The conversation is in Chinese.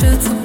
这次